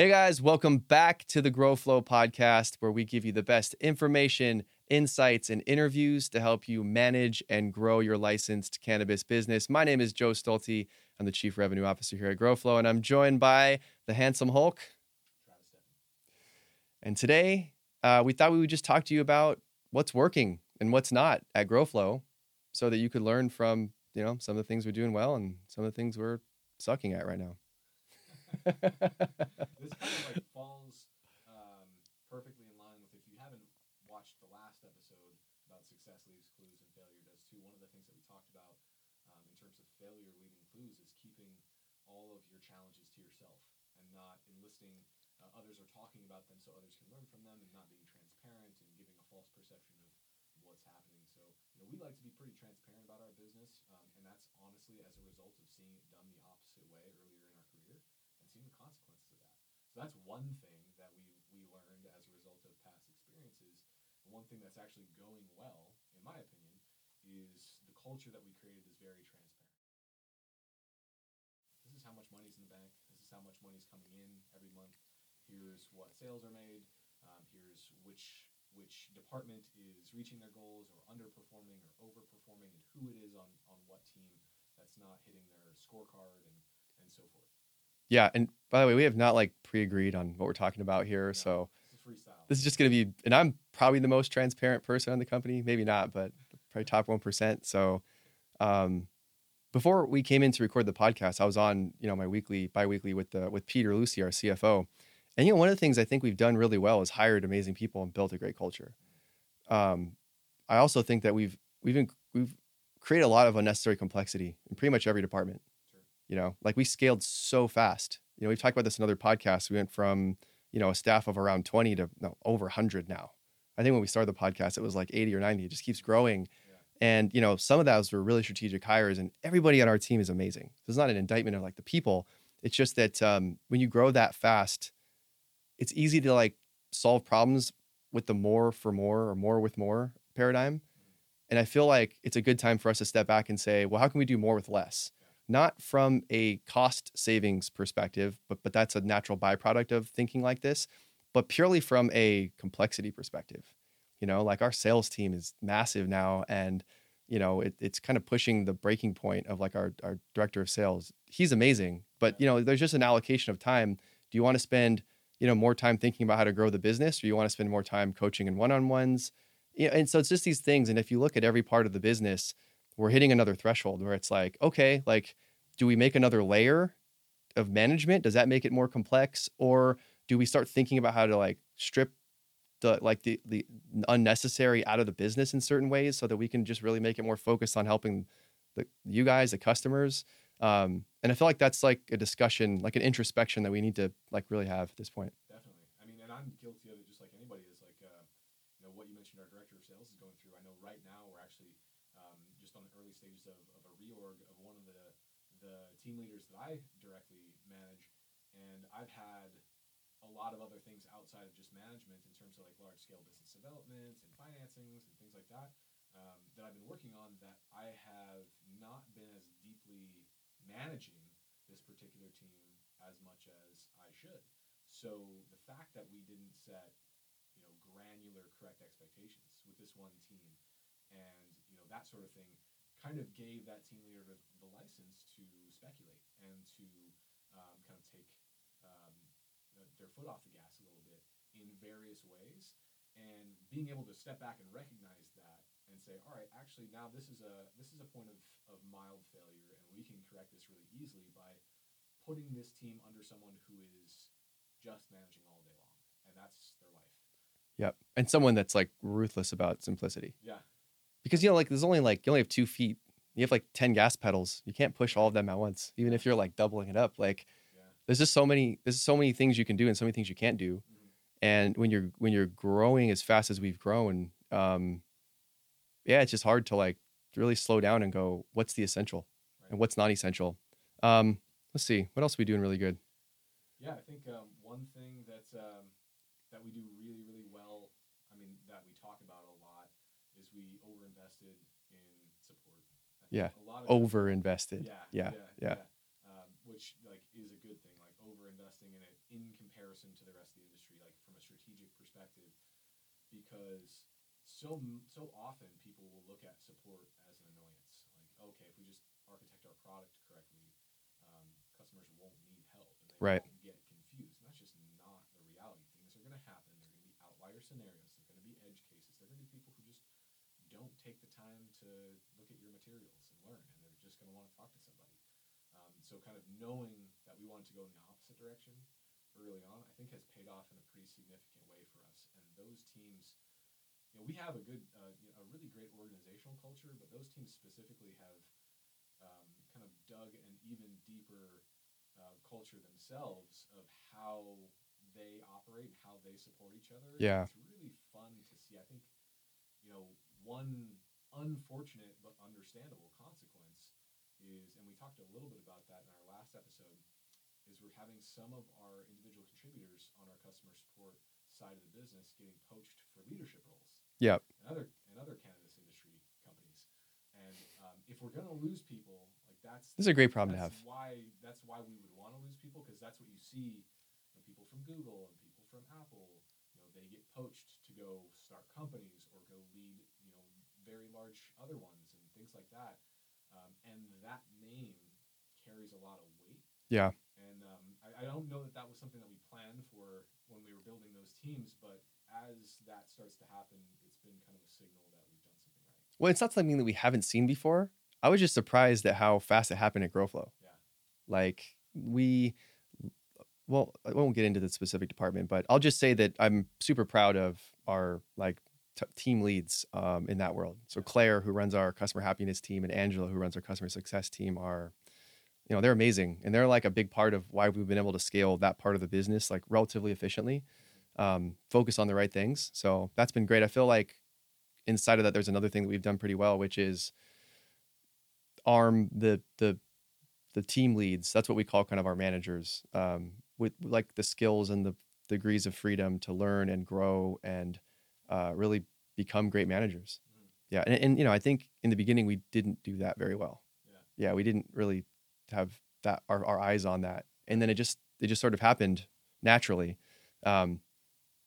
Hey guys, welcome back to the Grow Flow podcast, where we give you the best information, insights, and interviews to help you manage and grow your licensed cannabis business. My name is Joe Stolte. I'm the Chief Revenue Officer here at Grow Flow, and I'm joined by the handsome Hulk. And today, uh, we thought we would just talk to you about what's working and what's not at Grow Flow, so that you could learn from you know some of the things we're doing well and some of the things we're sucking at right now. this kind of like falls um, perfectly in line with if you haven't watched the last episode about success leaves clues and failure does too. One of the things that we talked about um, in terms of failure leaving clues is keeping all of your challenges to yourself and not enlisting uh, others or talking about them so others can learn from them and not being transparent and giving a false perception of what's happening. So you know, we like to be pretty transparent about our business, um, and that's honestly as a result of seeing it done the opposite way earlier in our career and seeing the consequences of that. So that's one thing that we we learned as a result of past experiences. And one thing that's actually going well, in my opinion, is the culture that we created is very transparent. This is how much money's in the bank. This is how much money's coming in every month. Here's what sales are made. Um, here's which which department is reaching their goals or underperforming or overperforming and who it is on, on what team that's not hitting their scorecard and, and so forth. Yeah, and by the way, we have not like pre-agreed on what we're talking about here, so This is freestyle. this is just going to be and i'm probably the most transparent person in the company maybe not but probably top 1% so um, before we came in to record the podcast i was on you know my weekly bi-weekly with the with peter lucy our cfo and you know one of the things i think we've done really well is hired amazing people and built a great culture um, i also think that we've we've we've created a lot of unnecessary complexity in pretty much every department. You know like we scaled so fast you know we've talked about this in other podcasts we went from you know, a staff of around 20 to no, over 100 now. I think when we started the podcast, it was like 80 or 90. It just keeps growing. Yeah. And, you know, some of those were really strategic hires, and everybody on our team is amazing. So it's not an indictment of like the people. It's just that um, when you grow that fast, it's easy to like solve problems with the more for more or more with more paradigm. And I feel like it's a good time for us to step back and say, well, how can we do more with less? Not from a cost savings perspective, but but that's a natural byproduct of thinking like this, but purely from a complexity perspective. You know, like our sales team is massive now, and you know it, it's kind of pushing the breaking point of like our our director of sales. He's amazing, but you know there's just an allocation of time. Do you want to spend you know more time thinking about how to grow the business, or you want to spend more time coaching and one on ones? You know, and so it's just these things. And if you look at every part of the business, we're hitting another threshold where it's like, okay, like, do we make another layer of management? Does that make it more complex, or do we start thinking about how to like strip the like the the unnecessary out of the business in certain ways so that we can just really make it more focused on helping the you guys, the customers? Um, and I feel like that's like a discussion, like an introspection that we need to like really have at this point. Definitely. I mean, and I'm guilty of it just like anybody is. Like, uh, you know, what you mentioned our director of sales is going through. I know right now we're actually um, just on the early stages of, of a reorg of one of the the team leaders that I directly manage, and I've had a lot of other things outside of just management in terms of like large scale business development and financings and things like that um, that I've been working on that I have not been as deeply managing this particular team as much as I should. So the fact that we didn't set, you know, granular correct expectations with this one team, and you know that sort of thing, kind of gave that team leader the, the license to speculate and to um, kind of take um, the, their foot off the gas a little bit in various ways, and being able to step back and recognize that and say, all right, actually now this is a this is a point of, of mild failure, and we can correct this really easily by putting this team under someone who is just managing all day long, and that's their life. Yep. And someone that's like ruthless about simplicity. Yeah, because you know like there's only like you only have two feet you have like 10 gas pedals you can't push all of them at once even if you're like doubling it up like yeah, there's just so many there's so many things you can do and so many things you can't do Mhm. and when you're when you're growing as fast as we've grown um yeah it's just hard to like really slow down and go what's the essential Right. and what's not essential um let's see what else are we doing really good yeah. I think um, one thing that's um, that we do really, really well. I mean, that we talk about a lot is we overinvested in support. I think Yeah, a lot of over invested Yeah, yeah yeah, Um, which like is a good thing. Like over investing in it in comparison to the rest of the industry, like from a strategic perspective, because so so often people will look at support as an annoyance. Like, okay, if we just architect our product correctly, um, customers won't need help and they Right. won't get confused. And that's just not the reality. Things are going to happen. They're going to be outlier scenarios. They're going to be edge cases. They're going to be people who just don't take the time to look at your materials and learn, and they're just going to want to talk to somebody. Um, so, kind of knowing that we wanted to go in the opposite direction early on, I think has paid off in a pretty significant way for us. And those teams, you know, we have a good, uh, you know, a really great organizational culture, but those teams specifically have um, kind of dug an even deeper uh, culture themselves of how they operate and how they support each other. Yeah. It's really fun to see. I think, you know, one unfortunate but understandable consequence is, and we talked a little bit about that in our last episode, is we're having some of our individual contributors on our customer support side of the business getting poached for leadership roles Yep. and other and other cannabis industry companies. And um, if we're gonna lose people, like that's This is a great problem to have. Why that's why we would want to lose people because that's what you see. You know, people from Google and people from Apple, you know, they get poached to go start companies or go lead, you know, very large other ones and things like that. Um, and that name carries a lot of weight. Yeah. And um, I, I don't know that that was something that we planned for when we were building those teams, but as that starts to happen, it's been kind of a signal that we've done something right. Well, it's not something that we haven't seen before. I was just surprised at how fast it happened at GrowFlow. Yeah. Like we, well, I won't get into the specific department, but I'll just say that I'm super proud of our like team leads um, in that world. So Claire, who runs our customer happiness team, and Angela, who runs our customer success team, are, you know, they're amazing, and they're like a big part of why we've been able to scale that part of the business like relatively efficiently, um, focus on the right things. So that's been great. I feel like inside of that, there's another thing that we've done pretty well, which is arm the the the team leads. That's what we call kind of our managers um, with like the skills and the degrees of freedom to learn and grow and uh, really become great managers. Mhm. Yeah, and, and you know I think in the beginning we didn't do that very well. Yeah. Yeah, we didn't really have that our, our eyes on that, and then it just it just sort of happened naturally. Um,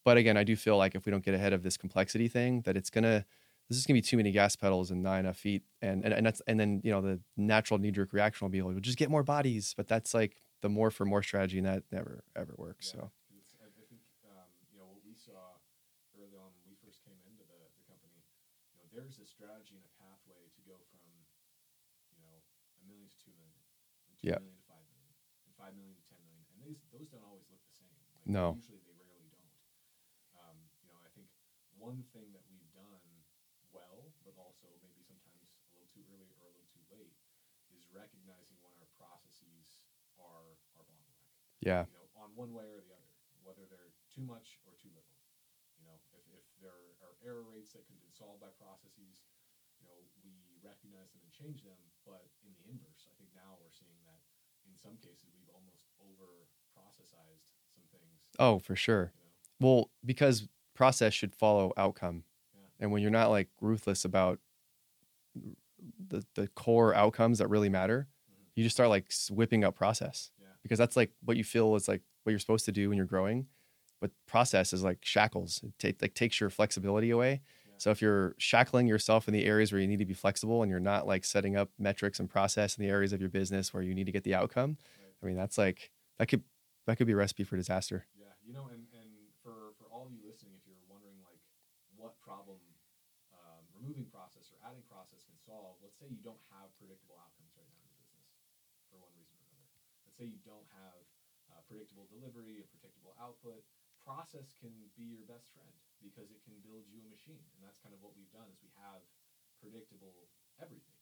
but again, I do feel like if we don't get ahead of this complexity thing, that it's gonna this is gonna be too many gas pedals and not enough feet, and and, and that's and then you know the natural knee jerk reaction will be, well, just get more bodies, but that's like the more for more strategy, and that never ever works. Yeah, So 'cause it's, I, I think um, you know what we saw early on when we first came into the, the company. You know, there's a strategy and a pathway to go from you know a million to two million, and two Yeah. million to five million, and five million to ten million, and these those don't always look the same. Like, No. usually they rarely don't. Um, you know, I think one thing that we've done well, but also maybe sometimes a little too early or a little too late, is recognizing when our processes are our bottleneck yeah, you know, on one way or the other, whether they're too much or too little. You know, if, if there are error rates that could been solved by processes, you know, we recognize them and change them. But in the inverse, think now we're seeing that in some cases we've almost over processized some things. oh for sure. You know, Well, because process should follow outcome. Yeah. And when you're not like ruthless about the the core outcomes that really matter, Mhm. you just start like whipping up process Yeah. because that's like what you feel is like what you're supposed to do when you're growing. But process is like shackles. It take, like takes your flexibility away. So if you're shackling yourself in the areas where you need to be flexible and you're not like setting up metrics and process in the areas of your business where you need to get the outcome, I mean that's like that could that could be a recipe for disaster. Yeah, you know, and, and for, for all of you listening, if you're wondering like what problem um, removing process or adding process can solve, let's say you don't have predictable outcomes right now in your business for one reason or another. Let's say you don't have uh, predictable delivery and predictable output. Process can be your best friend because it can build you a machine, and that's kind of what we've done is we have predictable everything.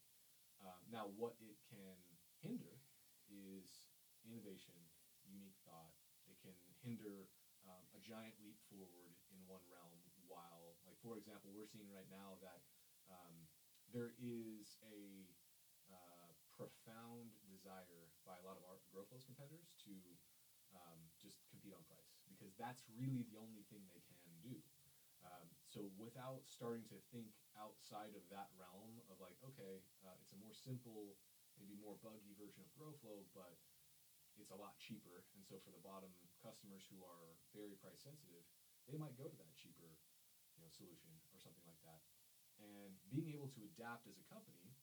Um, now, what it can hinder is innovation, unique thought. It can hinder um, a giant leap forward in one realm. While, like for example, we're seeing right now that um, there is a uh, profound desire by a lot of our GrowFlow's competitors to um, just compete on price because that's really the only thing they can so without starting to think outside of that realm of like, okay, uh, it's a more simple, maybe more buggy version of GrowFlow, but it's a lot cheaper. And so for the bottom customers who are very price sensitive, they might go to that cheaper, you know, solution or something like that. And being able to adapt as a company,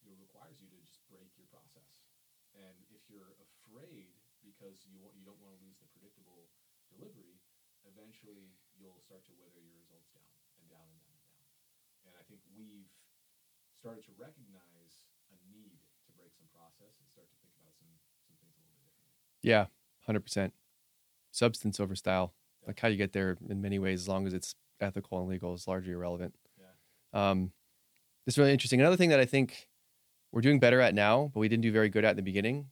you know, requires you to just break your process. And if you're afraid because you want, you don't want to lose the predictable delivery, eventually you'll start to wither your results down and down and down and down. And I think we've started to recognize a need to break some process and start to think about some some things a little bit differently. Yeah, hundred percent. Substance over style. Like how you get there in many ways, as long as it's ethical and legal, is largely irrelevant. Yeah. Um, it's really interesting. Another thing that I think we're doing better at now, but we didn't do very good at in the beginning,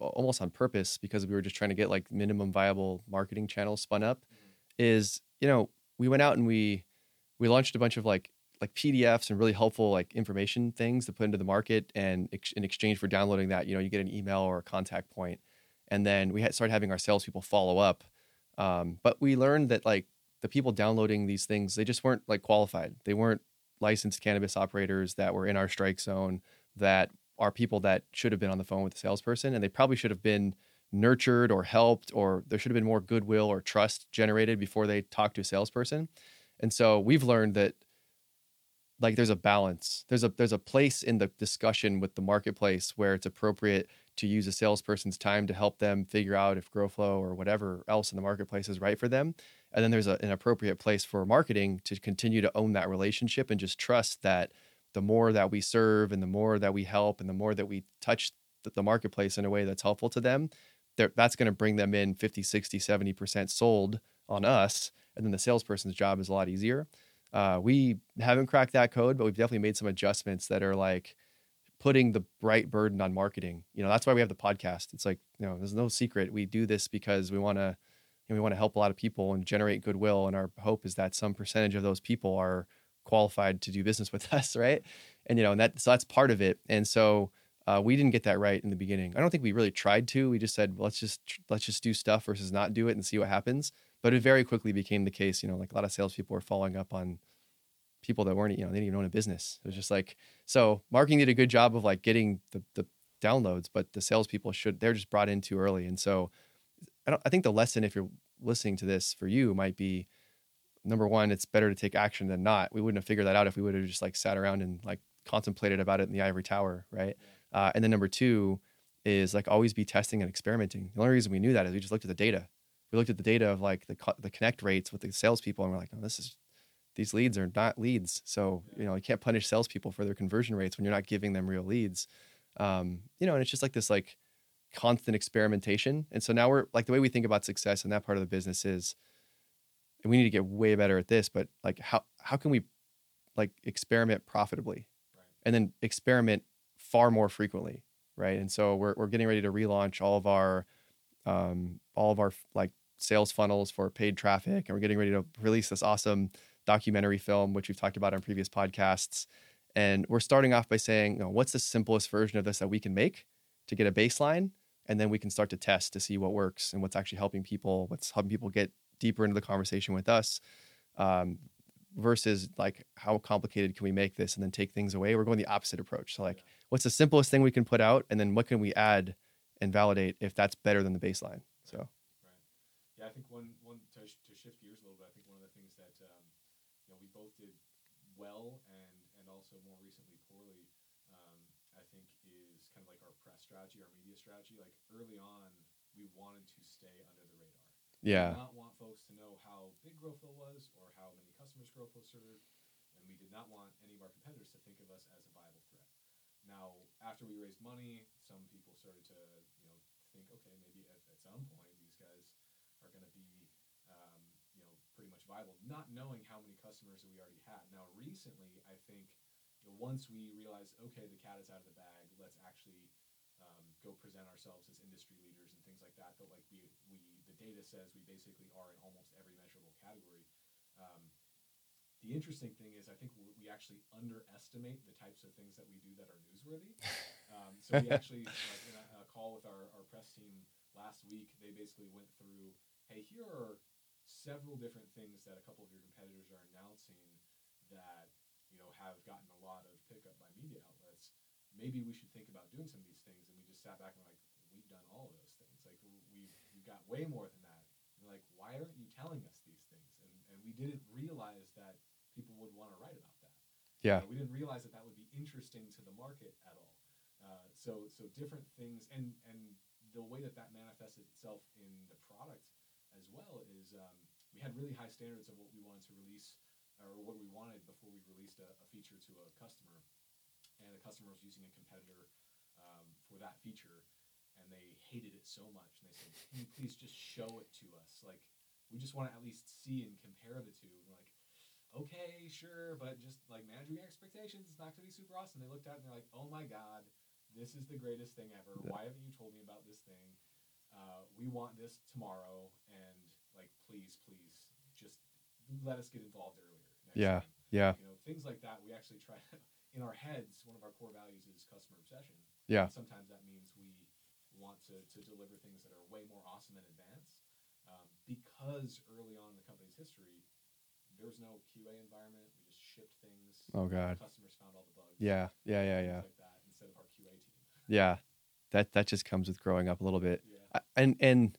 almost on purpose because we were just trying to get like minimum viable marketing channels spun up, is you know we went out and we we launched a bunch of like like PDFs and really helpful like information things to put into the market, and ex- in exchange for downloading that, you know, you get an email or a contact point, and then we had started having our salespeople follow up. Um, but we learned that like the people downloading these things, they just weren't like qualified. They weren't licensed cannabis operators that were in our strike zone that are people that should have been on the phone with the salesperson and they probably should have been nurtured or helped or there should have been more goodwill or trust generated before they talk to a salesperson. And so we've learned that like there's a balance. There's a there's a place in the discussion with the marketplace where it's appropriate to use a salesperson's time to help them figure out if GrowFlow or whatever else in the marketplace is right for them. And then there's a, an appropriate place for marketing to continue to own that relationship and just trust that the more that we serve and the more that we help and the more that we touch the, marketplace in a way that's helpful to them, that's going to bring them in 50, 60, 70% sold on us. And then the salesperson's job is a lot easier. Uh, we haven't cracked that code, but we've definitely made some adjustments that are like putting the right burden on marketing. You know, that's why we have the podcast. It's like, you know, there's no secret. We do this because we want to, you know, we want to help a lot of people and generate goodwill. And our hope is that some percentage of those people are qualified to do business with us, right? And you know, and that so that's part of it. And so uh, we didn't get that right in the beginning. I don't think we really tried to. We just said let's just let's just do stuff versus not do it and see what happens. But it very quickly became the case. You know, like a lot of salespeople were following up on people that weren't, you know, they didn't even own a business. It was just like so. Marketing did a good job of like getting the the downloads, but the salespeople should they're just brought in too early. And so, I don't. I think the lesson, if you're listening to this for you, might be number one, it's better to take action than not. We wouldn't have figured that out if we would have just like sat around and like contemplated about it in the ivory tower, right? Uh, and then number two is like always be testing and experimenting. The only reason we knew that is we just looked at the data. We looked at the data of like the co- the connect rates with the salespeople, and we're like, oh, this is these leads are not leads. So you know you can't punish salespeople for their conversion rates when you're not giving them real leads. Um, you know, and it's just like this like constant experimentation. And so now we're like the way we think about success in that part of the business is and we need to get way better at this but like how how can we like experiment profitably Right. and then experiment far more frequently right? And so we're, we're getting ready to relaunch all of our um, all of our like sales funnels for paid traffic and we're getting ready to release this awesome documentary film which we've talked about on previous podcasts. And we're starting off by saying you know, what's the simplest version of this that we can make to get a baseline? And then we can start to test to see what works and what's actually helping people what's helping people get deeper into the conversation with us um, versus like how complicated can we make this and then take things away? We're going the opposite approach. So like what's the simplest thing we can put out and then what can we add and validate if that's better than the baseline so Right. Yeah, I think one one to, to shift gears a little bit. I think one of the things that um, you know we both did well and and also more recently poorly. Um, I think is kind of like our press strategy, our media strategy. Like early on, we wanted to stay under the radar. Yeah. We did not want folks to know how big GrowFlow was or how many customers GrowFlow served, and we did not want any of our competitors to think of us as a viable threat. Now, after we raised money, some people started to, you know, think, okay, maybe at, at some point these guys are going to be, um, you know, pretty much viable, not knowing how many customers that we already had. Now, recently, I think, you know, once we realized, okay, the cat is out of the bag, let's actually um, go present ourselves as industry leaders and things like that. That like we we the data says we basically are in almost every measurable category. Um, the interesting thing is, I think we actually underestimate the types of things that we do that are newsworthy. Um, so we actually, like in a, a call with our, our press team last week, they basically went through, hey, here are several different things that a couple of your competitors are announcing that you know have gotten a lot of pickup by media outlets. Maybe we should think about doing some of these things. And we just sat back and were like, we've done all of those things. Like we've we've got way more than that. And like, why aren't you telling us these things? And and we didn't realize that would want to write about that. Yeah. Know, we didn't realize that that would be interesting to the market at all. Uh, so so different things, and and the way that that manifested itself in the product as well is um, we had really high standards of what we wanted to release or what we wanted before we released a, a feature to a customer, and the customer was using a competitor um, for that feature, and they hated it so much, and they said, "Can you please just show it to us? Like, we just want to at least see and compare the two." And like, "Okay, sure, but just like managing your expectations. It's not going to be super awesome." They looked at and they're like, "Oh my god, this is the greatest thing ever. Yeah. Why haven't you told me about this thing? Uh, we want this tomorrow, and like, please, please, just let us get involved earlier." Yeah. time." Yeah. you know things like that we actually try in our heads one of our core values is customer obsession Yeah. And sometimes that means we want to, to deliver things that are way more awesome in advance um, because early on in the company's history there was no qa environment we just shipped things Oh God. customers found all the bugs Yeah. Yeah. Yeah. Yeah. like that instead of our qa team Yeah. That that just comes with growing up a little bit. yeah I- and and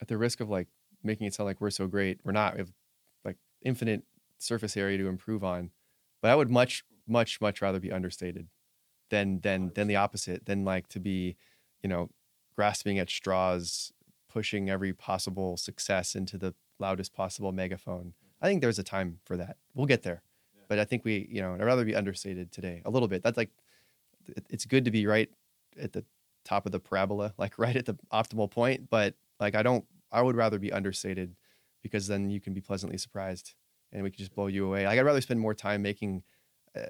at the risk of like making it sound like we're so great, we're not. We have like infinite surface area to improve on. But I would much, much, much rather be understated than than than the opposite. Than like to be, you know, grasping at straws, pushing every possible success into the loudest possible megaphone. I think there's a time for that. We'll get there. Yeah. But I think we, you know, I'd rather be understated today a little bit. That's like, it's good to be right at the top of the parabola, like right at the optimal point. But like, I don't, I would rather be understated because then you can be pleasantly surprised and we can just blow you away. Like, I'd rather spend more time making uh,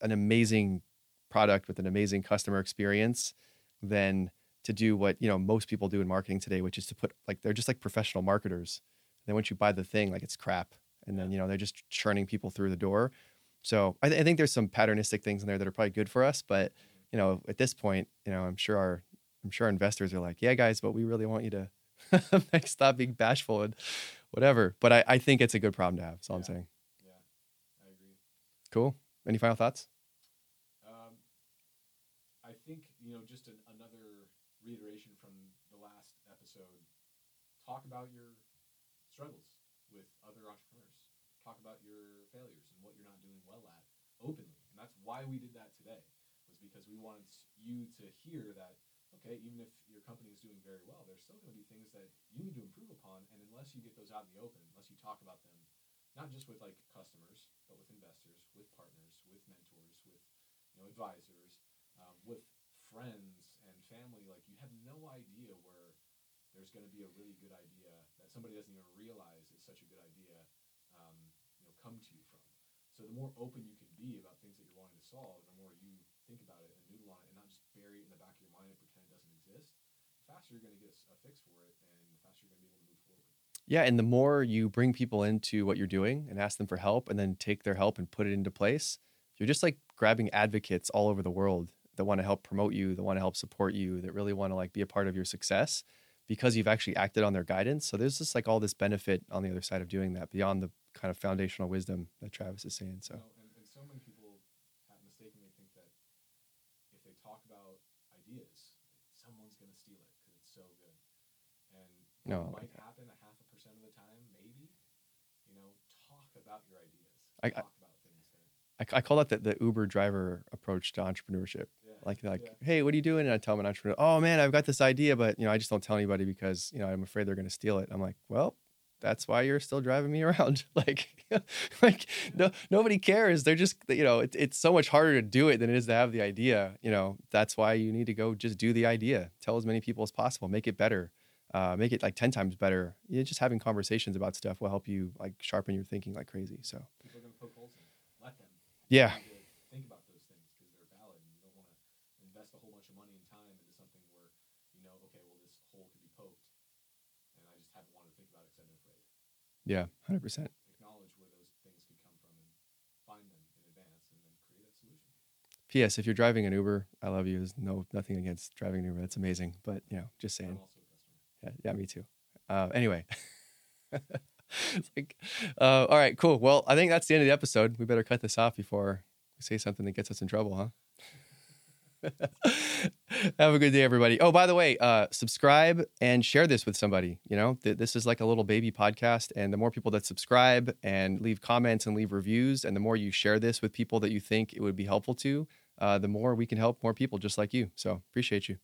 an amazing product with an amazing customer experience than to do what, you know, most people do in marketing today, which is to put like, they're just like professional marketers. Then once you buy the thing, like it's crap. And then, you know, they're just churning people through the door. So I, th- I think there's some patternistic things in there that are probably good for us, but you know, at this point, you know, I'm sure our, I'm sure our investors are like, yeah, guys, but we really want you to like stop being bashful and whatever. But I, I think it's a good problem to have. That's all I'm saying. yeah i agree Cool. Any final thoughts? Um, I think you know just an, another reiteration from the last episode. Talk about your struggles with other entrepreneurs. Talk about your failures and what you're not doing well at openly, and that's why we did that today. Was because we wanted you to hear that. Okay, even if your company is doing very well, there's still going to be things that you need to improve upon, and unless you get those out in the open, unless you talk about them, not just with like customers, but with investors, with partners, with mentors, with you know advisors, um, with friends and family. Like you have no idea where there's going to be a really good idea somebody doesn't even realize is such a good idea. Um, you know, come to you from. So the more open you can be about things that you're wanting to solve, the more you think about it and noodle on it, and not just bury it in the back of your mind and pretend it doesn't exist. The faster you're going to get a fix for it, and the faster you're going to be able to move forward. Yeah, and the more you bring people into what you're doing and ask them for help and then take their help and put it into place, you're just like grabbing advocates all over the world that want to help promote you, that want to help support you, that really want to like be a part of your success because you've actually acted on their guidance. So there's just like all this benefit on the other side of doing that beyond the kind of foundational wisdom that Travis is saying. So and, and so many people have mistakenly think that if they talk about ideas, someone's going to steal it because it's so good. And No, it I like might happen a half a percent of the time, maybe. You know, talk about your ideas. I- I- about. I, I call that the, the Uber driver approach to entrepreneurship. Yeah, Like, like, yeah, hey, what are you doing? And I tell them an entrepreneur, oh man, I've got this idea, but you know, I just don't tell anybody because you know I'm afraid they're going to steal it. I'm like, well, that's why you're still driving me around. like, like no, nobody cares. They're just, you know, it, it's so much harder to do it than it is to have the idea. You know, that's why you need to go just do the idea. Tell as many people as possible. Make it better. Uh, make it like ten times better. You know, just having conversations about stuff will help you like sharpen your thinking like crazy. So people are going to poke holes in. it. Let them. yeah, You need to think about those things because they're valid, and you don't want to invest a whole bunch of money and time into something where you know, okay, well, this hole could be poked, and I just haven't wanted to think about it because I've been afraid. Yeah, hundred percent. Acknowledge where those things could come from and find them in advance, and then create a solution. P.S. If you're driving an Uber, I love you. There's no nothing against driving an Uber. That's amazing. But you know, just saying. I'm also a customer. Yeah, yeah, me too. Uh, anyway, it's like, uh, all right, cool. Well, I think that's the end of the episode. We better cut this off before we say something that gets us in trouble, huh? Have a good day, everybody. Oh, by the way, uh, subscribe and share this with somebody. You know, th- this is like a little baby podcast. And the more people that subscribe and leave comments and leave reviews, and the more you share this with people that you think it would be helpful to, uh, the more we can help more people just like you. So appreciate you.